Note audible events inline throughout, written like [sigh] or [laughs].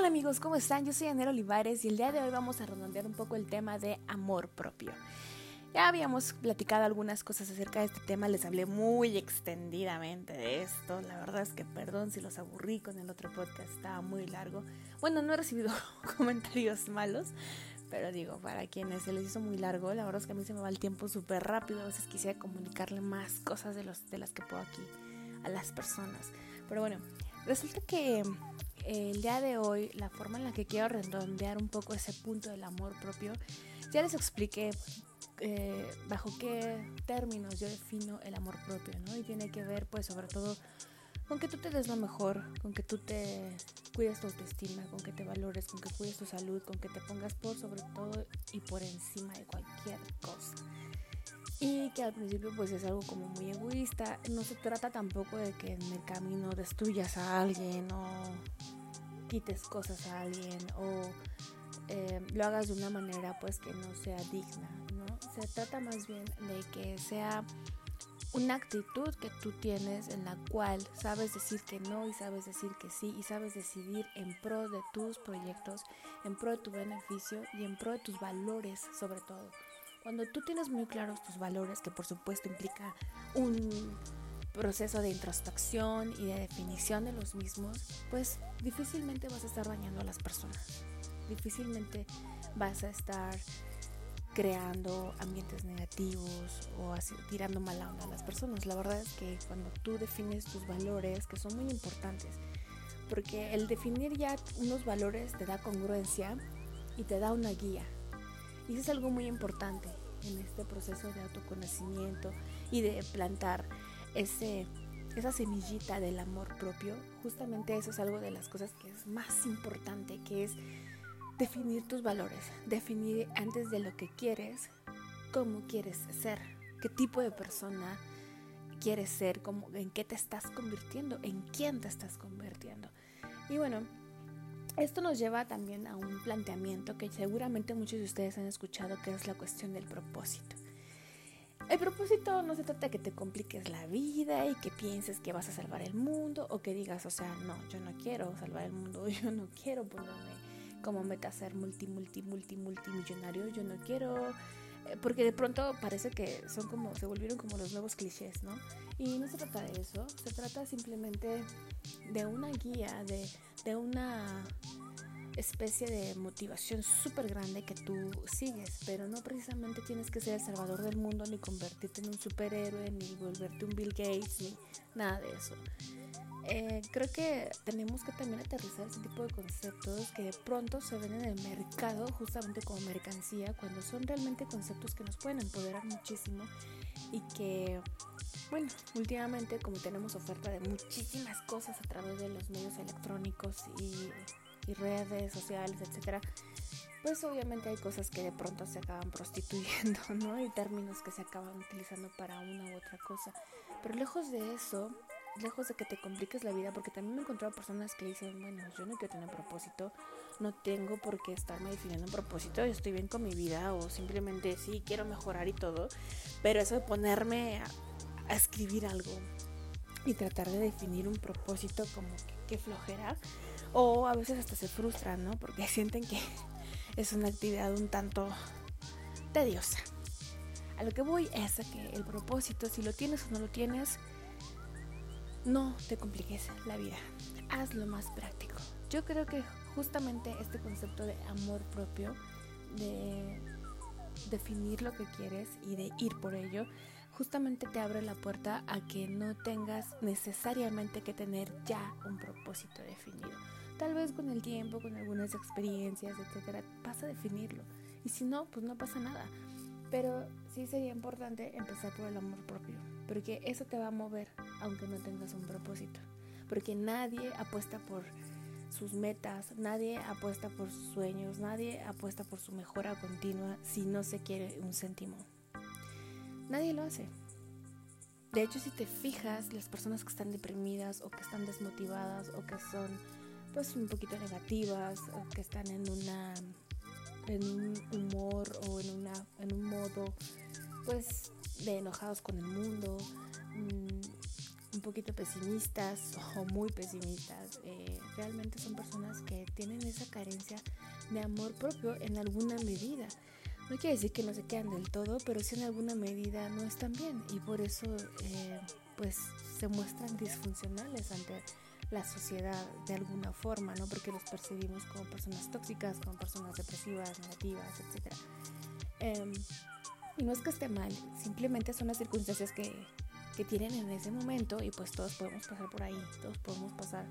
Hola amigos, ¿cómo están? Yo soy Anera Olivares y el día de hoy vamos a redondear un poco el tema de amor propio. Ya habíamos platicado algunas cosas acerca de este tema, les hablé muy extendidamente de esto. La verdad es que perdón si los aburrí con el otro podcast, estaba muy largo. Bueno, no he recibido [laughs] comentarios malos, pero digo, para quienes se les hizo muy largo, la verdad es que a mí se me va el tiempo súper rápido. A veces quisiera comunicarle más cosas de, los, de las que puedo aquí a las personas. Pero bueno, resulta que el día de hoy, la forma en la que quiero redondear un poco ese punto del amor propio, ya les expliqué eh, bajo qué términos yo defino el amor propio, ¿no? Y tiene que ver, pues, sobre todo con que tú te des lo mejor, con que tú te cuides tu autoestima, con que te valores, con que cuides tu salud, con que te pongas por sobre todo y por encima de cualquier cosa. Y que al principio pues es algo como muy egoísta. No se trata tampoco de que en el camino destruyas a alguien o quites cosas a alguien o eh, lo hagas de una manera pues que no sea digna, ¿no? Se trata más bien de que sea una actitud que tú tienes en la cual sabes decir que no y sabes decir que sí y sabes decidir en pro de tus proyectos, en pro de tu beneficio y en pro de tus valores sobre todo. Cuando tú tienes muy claros tus valores, que por supuesto implica un proceso de introspección y de definición de los mismos, pues difícilmente vas a estar dañando a las personas. Difícilmente vas a estar creando ambientes negativos o tirando mala onda a las personas. La verdad es que cuando tú defines tus valores, que son muy importantes, porque el definir ya unos valores te da congruencia y te da una guía. Y eso es algo muy importante en este proceso de autoconocimiento y de plantar ese, esa semillita del amor propio, justamente eso es algo de las cosas que es más importante, que es definir tus valores, definir antes de lo que quieres, cómo quieres ser, qué tipo de persona quieres ser, cómo, en qué te estás convirtiendo, en quién te estás convirtiendo. Y bueno, esto nos lleva también a un planteamiento que seguramente muchos de ustedes han escuchado, que es la cuestión del propósito. El propósito no se trata de que te compliques la vida y que pienses que vas a salvar el mundo o que digas, o sea, no, yo no quiero salvar el mundo, [laughs] yo no quiero ponerme como meta ser multi, multi, multi, multimillonario, yo no quiero, porque de pronto parece que son como, se volvieron como los nuevos clichés, ¿no? Y no se trata de eso, se trata simplemente de una guía, de, de una especie de motivación súper grande que tú sigues, pero no precisamente tienes que ser el salvador del mundo, ni convertirte en un superhéroe, ni volverte un Bill Gates, ni nada de eso. Eh, creo que tenemos que también aterrizar ese tipo de conceptos que de pronto se ven en el mercado justamente como mercancía, cuando son realmente conceptos que nos pueden empoderar muchísimo y que, bueno, últimamente como tenemos oferta de muchísimas cosas a través de los medios electrónicos y y redes sociales, etcétera, pues obviamente hay cosas que de pronto se acaban prostituyendo, [laughs] ¿no? Y términos que se acaban utilizando para una u otra cosa. Pero lejos de eso, lejos de que te compliques la vida, porque también me he encontrado personas que dicen, bueno, yo no quiero tener propósito, no tengo por qué estarme definiendo un propósito, yo estoy bien con mi vida, o simplemente sí, quiero mejorar y todo, pero eso de ponerme a, escribir algo y tratar de definir un propósito como que, que flojera, o a veces hasta se frustran, ¿no? Porque [laughs] sienten que es una actividad un tanto tediosa. A lo que voy es a que el propósito, si lo tienes o no lo tienes, no te compliques la vida. Hazlo más práctico. Yo creo que justamente este concepto de amor propio, de definir lo que quieres y de ir por ello, justamente te abre la puerta a que no tengas necesariamente que tener ya un propósito definido Tal vez con el tiempo, con algunas experiencias, etcétera, vas a definirlo. Y si no, pues no pasa nada. Pero sí sería importante empezar por el amor propio, porque eso te va a mover aunque no tengas un propósito. Porque nadie apuesta por sus metas, nadie apuesta por sus sueños, nadie apuesta por su mejora continua si no se quiere un céntimo. Nadie lo hace. De hecho, si te fijas, las personas que están deprimidas o que están desmotivadas o que son pues un poquito negativas o que están en una en un humor o en una en un modo pues de enojados con el mundo mm, un poquito pesimistas [laughs] o muy pesimistas eh, realmente son personas que tienen esa carencia de amor propio en alguna medida. No quiere decir que no se quedan del todo, pero sí en alguna medida no están bien y por eso eh, pues se muestran disfuncionales ante la sociedad de alguna forma, ¿no? Porque los percibimos como personas tóxicas, como personas depresivas, negativas, etc. Em, y no es que esté mal, simplemente son las circunstancias que, que tienen en ese momento y pues todos podemos pasar por ahí, todos podemos pasar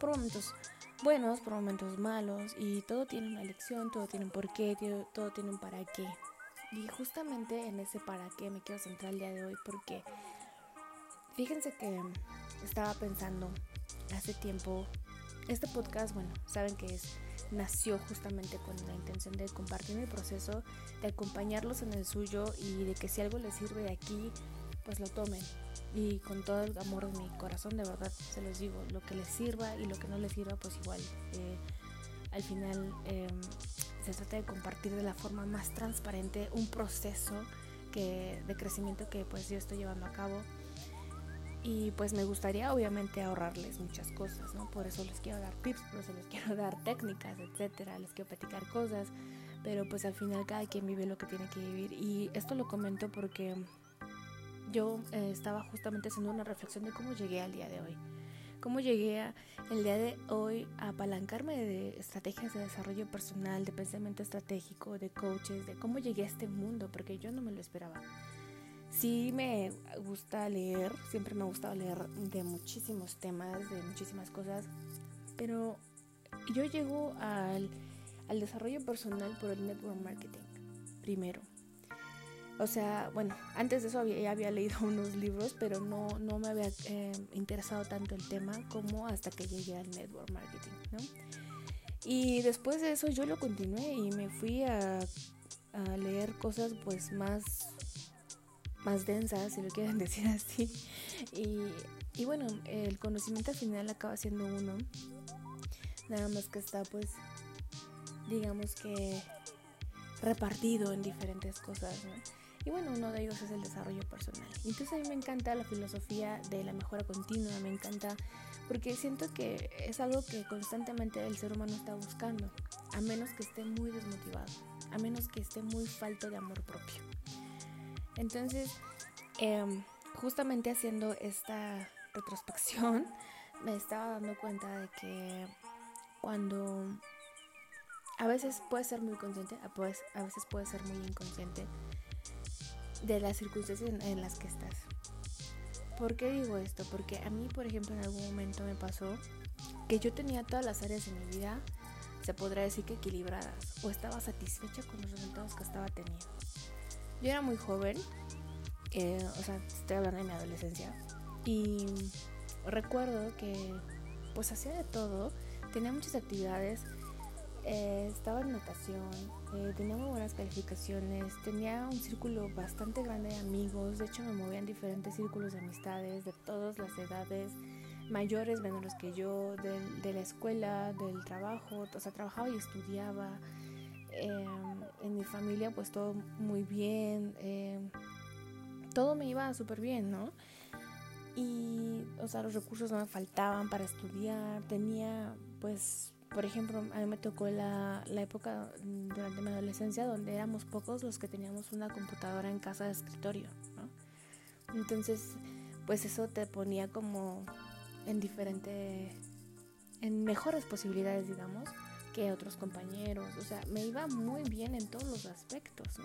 por momentos buenos, por momentos malos y todo tiene una lección, todo tiene un porqué, todo tiene un para qué. Y justamente en ese para qué me quiero centrar el día de hoy porque fíjense que estaba pensando hace tiempo, este podcast, bueno, saben que es, nació justamente con la intención de compartir mi proceso, de acompañarlos en el suyo y de que si algo les sirve de aquí, pues lo tomen. Y con todo el amor de mi corazón, de verdad, se los digo, lo que les sirva y lo que no les sirva, pues igual. Eh, al final em, se trata de compartir de la forma más transparente un proceso que, de crecimiento que pues yo estoy llevando a cabo y pues me gustaría obviamente ahorrarles muchas cosas, ¿no? Por eso les quiero dar tips, por eso les quiero [laughs] dar técnicas, etcétera, les quiero platicar cosas, pero pues al final cada quien vive lo que tiene que vivir y esto lo comento porque yo eh, estaba justamente haciendo una reflexión de cómo llegué al día de hoy. Cómo llegué a, el día de hoy a apalancarme de estrategias de desarrollo personal, de pensamiento estratégico, de coaches, de cómo llegué a este mundo, porque yo no me lo esperaba. Sí me gusta leer, siempre me ha gustado leer de muchísimos temas, de muchísimas cosas, pero yo llego al, desarrollo personal por el network marketing, primero. O sea, bueno, antes de eso ya había leído [laughs] unos libros, pero no, no me había eh, interesado tanto el tema como hasta que llegué al network marketing, ¿no? Y después de eso yo lo continué y me fui a, a leer cosas pues más más densa, si lo quieren [laughs] decir así. Y, bueno, el conocimiento al final acaba siendo uno. Nada más que está pues, digamos que repartido en diferentes cosas, Y bueno, uno de ellos es el desarrollo personal. Entonces a mí me encanta la filosofía de la mejora continua, me encanta porque siento que es algo que constantemente el ser humano está buscando, a menos que esté muy desmotivado, a menos que esté muy falto de amor propio. Entonces, em, justamente haciendo esta retrospección, [laughs] me estaba dando cuenta de que cuando a veces puede ser muy consciente, a veces puede ser muy inconsciente de las circunstancias en, las que estás. ¿Por qué digo esto? Porque a mí, por ejemplo, en algún momento me pasó que yo tenía todas las áreas de mi vida, se podría decir que equilibradas, o estaba satisfecha con los resultados que estaba teniendo. Yo era muy joven, eh, o sea, estoy hablando de mi adolescencia, y recuerdo que pues hacía de todo, tenía muchas actividades, eh, estaba en natación, eh, tenía muy buenas calificaciones, tenía un círculo bastante grande de amigos, de hecho me movía en diferentes círculos de amistades de todas las edades, mayores, menores que yo, de, de la escuela, del trabajo, o sea, trabajaba y estudiaba. Em, en mi familia pues todo muy bien, em, todo me iba súper bien, ¿no? Y, o sea, los recursos no me faltaban para estudiar, tenía pues, por ejemplo, a mí me tocó la, la época durante mi adolescencia donde éramos pocos los que teníamos una computadora en casa de escritorio, ¿no? Entonces, pues eso te ponía como en diferente, en mejores posibilidades, digamos que otros compañeros, o sea, me iba muy bien en todos los aspectos, ¿no?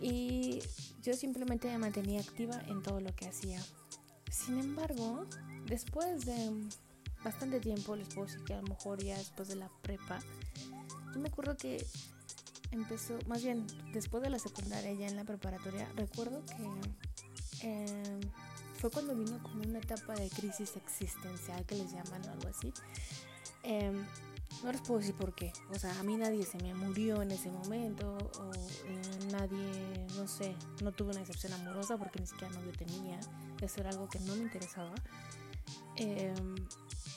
Y yo simplemente me mantenía activa en todo lo que hacía. Sin embargo, después de bastante tiempo, les puedo decir que a lo mejor ya después de la prepa, yo me acuerdo que empezó, más bien después de la secundaria, ya en la preparatoria, recuerdo que em, fue cuando vino como una etapa de crisis existencial que les llaman o algo así. Em, no les puedo decir por qué. O sea, a mí nadie se me murió en ese momento. O eh, nadie, no sé, no tuve una decepción amorosa porque ni siquiera novio tenía. Eso era algo que no me interesaba. Em,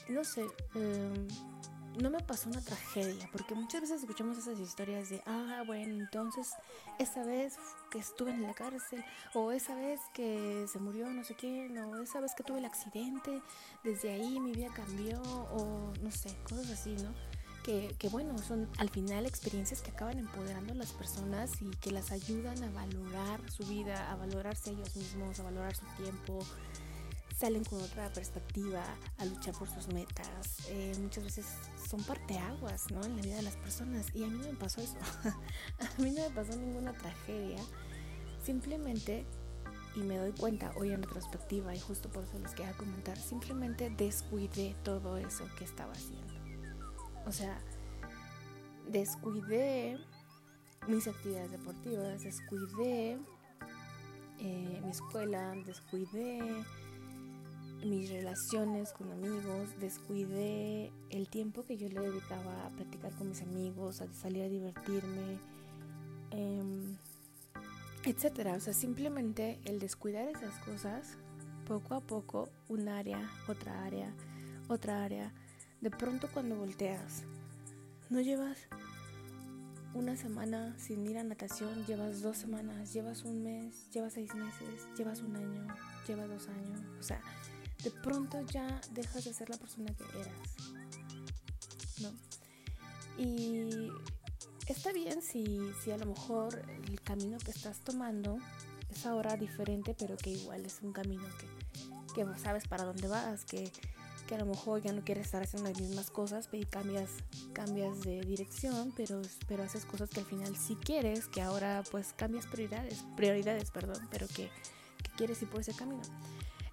no sé, em, no me pasó una tragedia, porque muchas veces escuchamos esas historias de, ah, bueno, entonces esa vez que estuve en la cárcel, o esa vez que se murió no sé quién, o esa vez que tuve el accidente, desde ahí mi vida cambió, o no sé, cosas así, ¿no? que, que, bueno, son al final experiencias que acaban empoderando a las personas y que las ayudan a valorar su vida, a valorarse ellos mismos, a valorar su tiempo, salen con otra perspectiva a luchar por sus metas. Eh, muchas veces son parteaguas ¿no? en la vida de las personas. Y a mí no me pasó eso. [laughs] a mí no me pasó ninguna tragedia. Simplemente, y me doy cuenta hoy en retrospectiva, y justo por eso les quería comentar, simplemente descuidé todo eso que estaba haciendo. O sea, descuidé mis actividades deportivas, descuidé eh, mi escuela, descuidé mis relaciones con amigos, descuidé el tiempo que yo le dedicaba a platicar con mis amigos, a salir a divertirme, eh, etcétera. O sea, simplemente el descuidar esas cosas, poco a poco, un área, otra área, otra área. De pronto cuando volteas, no llevas una semana sin ir a natación, llevas dos semanas, llevas un mes, llevas seis meses, llevas un año, llevas dos años. O sea, de pronto ya dejas de ser la persona que eras. ¿No? Y está bien si, si a lo mejor el camino que estás tomando es ahora diferente, pero que igual es un camino que, que sabes para dónde vas, que, que, a lo mejor ya no quieres estar haciendo las mismas cosas y cambias, cambias de dirección, pero, pero haces cosas que al final sí quieres, que ahora pues cambias prioridades, prioridades, perdón, pero que, que quieres ir por ese camino.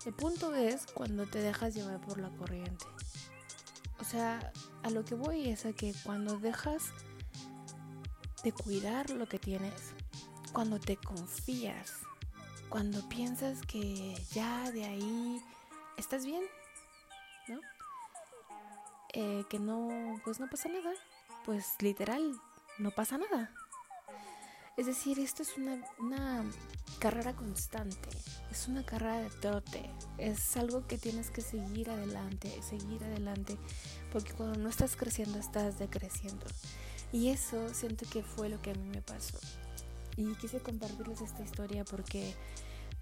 El punto es cuando te dejas llevar por la corriente. O sea, a lo que voy es a que cuando dejas de cuidar lo que tienes, cuando te confías, cuando piensas que ya de ahí estás bien, ¿no? Eh, que no, pues no pasa nada, pues literal, no pasa nada. Es decir, esto es una, carrera constante, es una carrera de trote, es algo que tienes que seguir adelante, seguir adelante, porque cuando no estás creciendo estás decreciendo. Y eso siento que fue lo que a mí me pasó. Y quise compartirles esta historia porque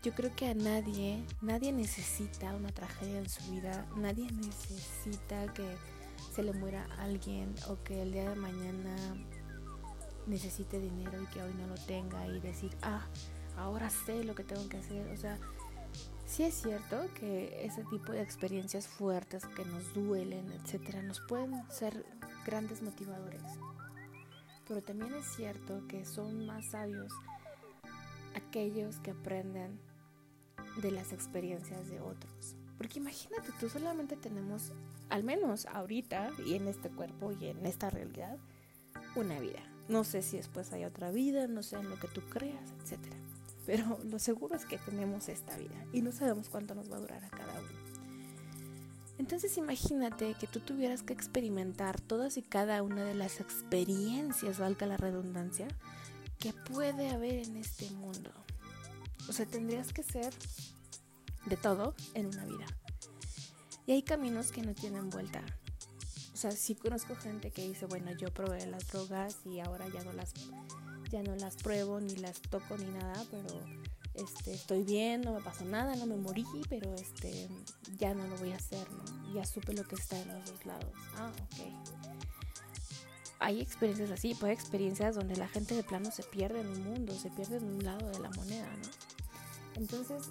yo creo que a nadie, nadie necesita una tragedia en su vida, nadie necesita que se le muera alguien o que el día de mañana necesite dinero y que hoy no lo tenga y decir, ah, ahora sé lo que tengo que hacer. O sea, sí es cierto que ese tipo de experiencias fuertes que nos duelen, etcétera, nos pueden ser grandes motivadores. Pero también es cierto que son más sabios aquellos que aprenden de las experiencias de otros. Porque imagínate, tú solamente tenemos, al menos ahorita y en este cuerpo y en esta realidad, una vida. No sé si después hay otra vida, no sé en lo que tú creas, etcétera pero lo seguro es que tenemos esta vida y no sabemos cuánto nos va a durar a cada uno. Entonces imagínate que tú tuvieras que experimentar todas y cada una de las experiencias, valga la redundancia, que puede haber en este mundo. O sea, tendrías que ser de todo en una vida. Y hay caminos que no tienen vuelta. Sea, sí conozco gente que dice, bueno, yo probé las drogas y ahora ya no las ya no las pruebo ni las toco ni nada, pero este, estoy bien, no me pasó nada, no me morí, pero este, ya no lo voy a hacer, ¿no? Ya supe lo que está en los dos lados. Ah, ok. Hay experiencias así, pues hay experiencias donde la gente de plano se pierde en un mundo, se pierde en un lado de la moneda, ¿no? Entonces,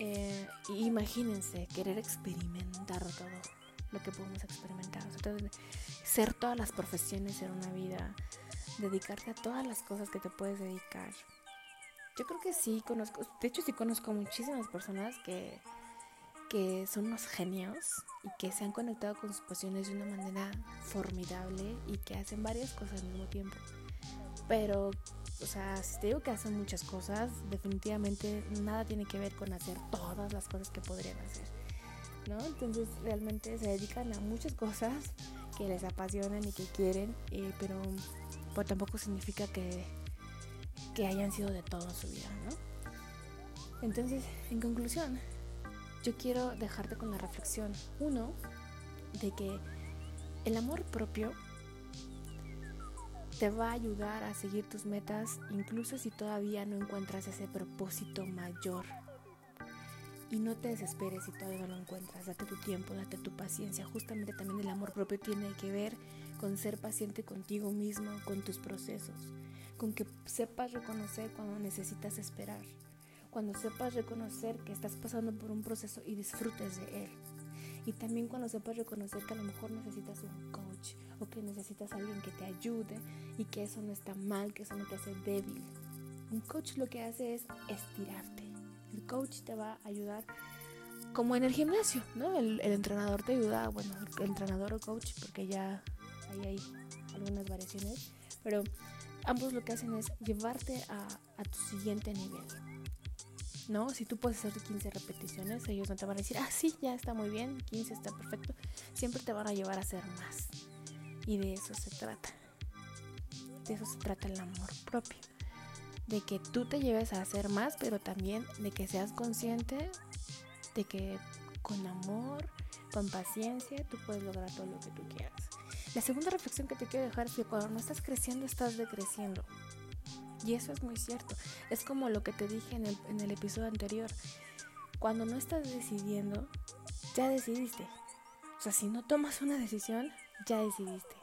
eh, imagínense querer experimentar todo lo que podemos experimentar. ser todas las profesiones en una vida, dedicarte a todas las cosas que te puedes dedicar. Yo creo que sí conozco, de hecho sí conozco muchísimas personas que, que son unos genios y que se han conectado con sus pasiones de una manera formidable y que hacen varias cosas al mismo tiempo. Pero, o sea, si te digo que hacen muchas cosas, definitivamente nada tiene que ver con hacer todas las cosas que podrían hacer. Entonces realmente se dedican a muchas cosas que les apasionan y que quieren, eh, pero pero tampoco significa que, hayan sido de toda su vida. Entonces, en conclusión, yo quiero dejarte con la reflexión, uno, de que el amor propio te va a ayudar a seguir tus metas, incluso si todavía no encuentras ese propósito mayor. Y no te desesperes si todavía no lo encuentras, date tu tiempo, date tu paciencia. Justamente también el amor propio tiene que ver con ser paciente contigo mismo, con tus procesos, con que sepas reconocer cuando necesitas esperar, cuando sepas reconocer que estás pasando por un proceso y disfrutes de él. Y también cuando sepas reconocer que a lo mejor necesitas un coach o que necesitas alguien que te ayude y que eso no está mal, que eso no te hace débil. Un coach lo que hace es estirarte. El coach te va a ayudar como en el gimnasio, ¿no? El, entrenador te ayuda, bueno, el, entrenador o coach, porque ya ahí hay algunas variaciones, pero ambos lo que hacen es llevarte a, a tu siguiente nivel. ¿no? Si tú puedes hacer 15 repeticiones, ellos no te van a decir, ah, sí, ya está muy bien, 15 está perfecto. Siempre te van a llevar a hacer más. Y de eso se trata. De eso se trata el amor propio. De que tú te lleves a hacer más, pero también de que seas consciente de que con amor, con paciencia, tú puedes lograr todo lo que tú quieras. La segunda reflexión que te quiero dejar es que cuando no estás creciendo, estás decreciendo. Y eso es muy cierto. Es como lo que te dije en el, en el episodio anterior. Cuando no estás decidiendo, ya decidiste. O sea, si no tomas una decisión, ya decidiste.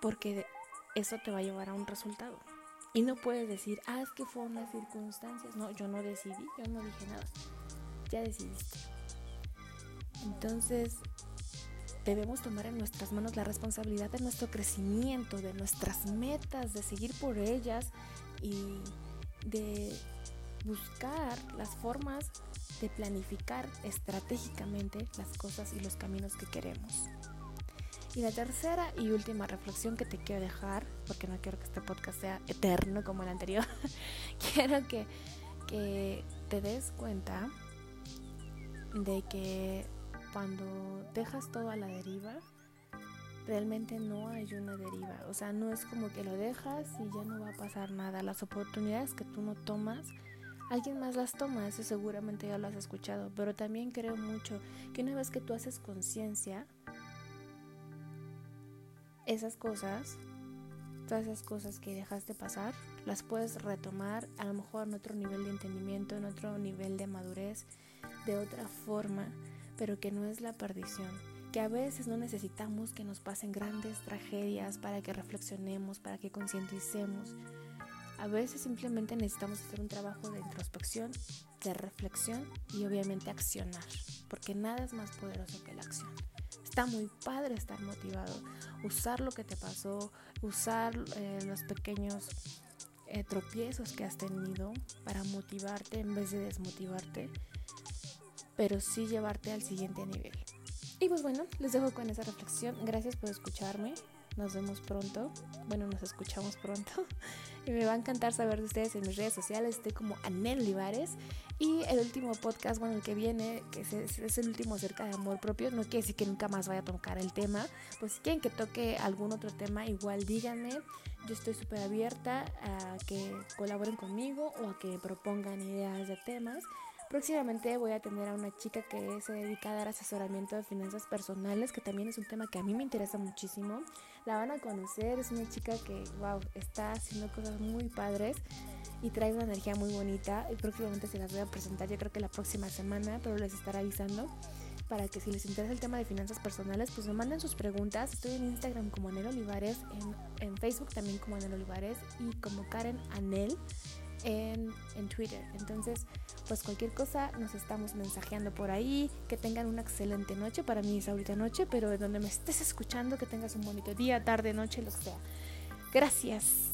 Porque eso te va a llevar a un resultado. Y no puedes decir, ah, es que fue unas circunstancias. No, yo no decidí, yo no dije nada ya decidiste. Entonces, debemos tomar en nuestras manos la responsabilidad de nuestro crecimiento, de nuestras metas, de seguir por ellas y de buscar las formas de planificar estratégicamente las cosas y los caminos que queremos. Y la tercera y última reflexión que te quiero dejar, porque no quiero que este podcast sea eterno como el anterior, [laughs] quiero que, te des cuenta de que cuando dejas todo a la deriva, realmente no hay una deriva. O sea, no es como que lo dejas y ya no va a pasar nada. Las oportunidades que tú no tomas, alguien más las toma, eso seguramente ya lo has escuchado. Pero también creo mucho que una vez que tú haces conciencia, esas cosas, todas esas cosas que dejaste pasar, las puedes retomar a lo mejor en otro nivel de entendimiento, en otro nivel de madurez de otra forma, pero que no es la perdición. Que a veces no necesitamos que nos pasen grandes tragedias para que reflexionemos, para que concienticemos. A veces simplemente necesitamos hacer un trabajo de introspección, de reflexión y obviamente accionar, porque nada es más poderoso que la acción. Está muy padre estar motivado, usar lo que te pasó, usar eh, los pequeños eh, tropiezos que has tenido para motivarte en vez de desmotivarte pero sí llevarte al siguiente nivel. Y pues bueno, les dejo con esa reflexión. Gracias por escucharme. Nos vemos pronto. Bueno, nos escuchamos pronto. [laughs] Y me va a encantar saber de ustedes en mis redes sociales. Estoy como Anel Olivares. Y el último podcast, bueno, el que viene, que es, el último acerca de amor propio, no quiere decir que nunca más vaya a tocar el tema. Pues si quieren que toque algún otro tema, igual díganme. Yo estoy súper abierta a que colaboren conmigo o a que propongan ideas de temas. Próximamente voy a tener a una chica que se dedica a dar asesoramiento de finanzas personales, que también es un tema que a mí me interesa muchísimo. La van a conocer, es una chica que, wow, está haciendo cosas muy padres y trae una energía muy bonita. Y próximamente se las voy a presentar, yo creo que la próxima semana, pero les estaré avisando para que si les interesa el tema de finanzas personales, pues me manden sus preguntas. Estoy en Instagram como Anel Olivares, en, en Facebook también como Anel Olivares y como Karen Anel en, en Twitter. Entonces, pues cualquier cosa nos estamos mensajeando por ahí. Que tengan una excelente noche. Para mí es ahorita noche, pero de donde me estés escuchando, que tengas un bonito día, tarde, noche, lo que sea. Gracias.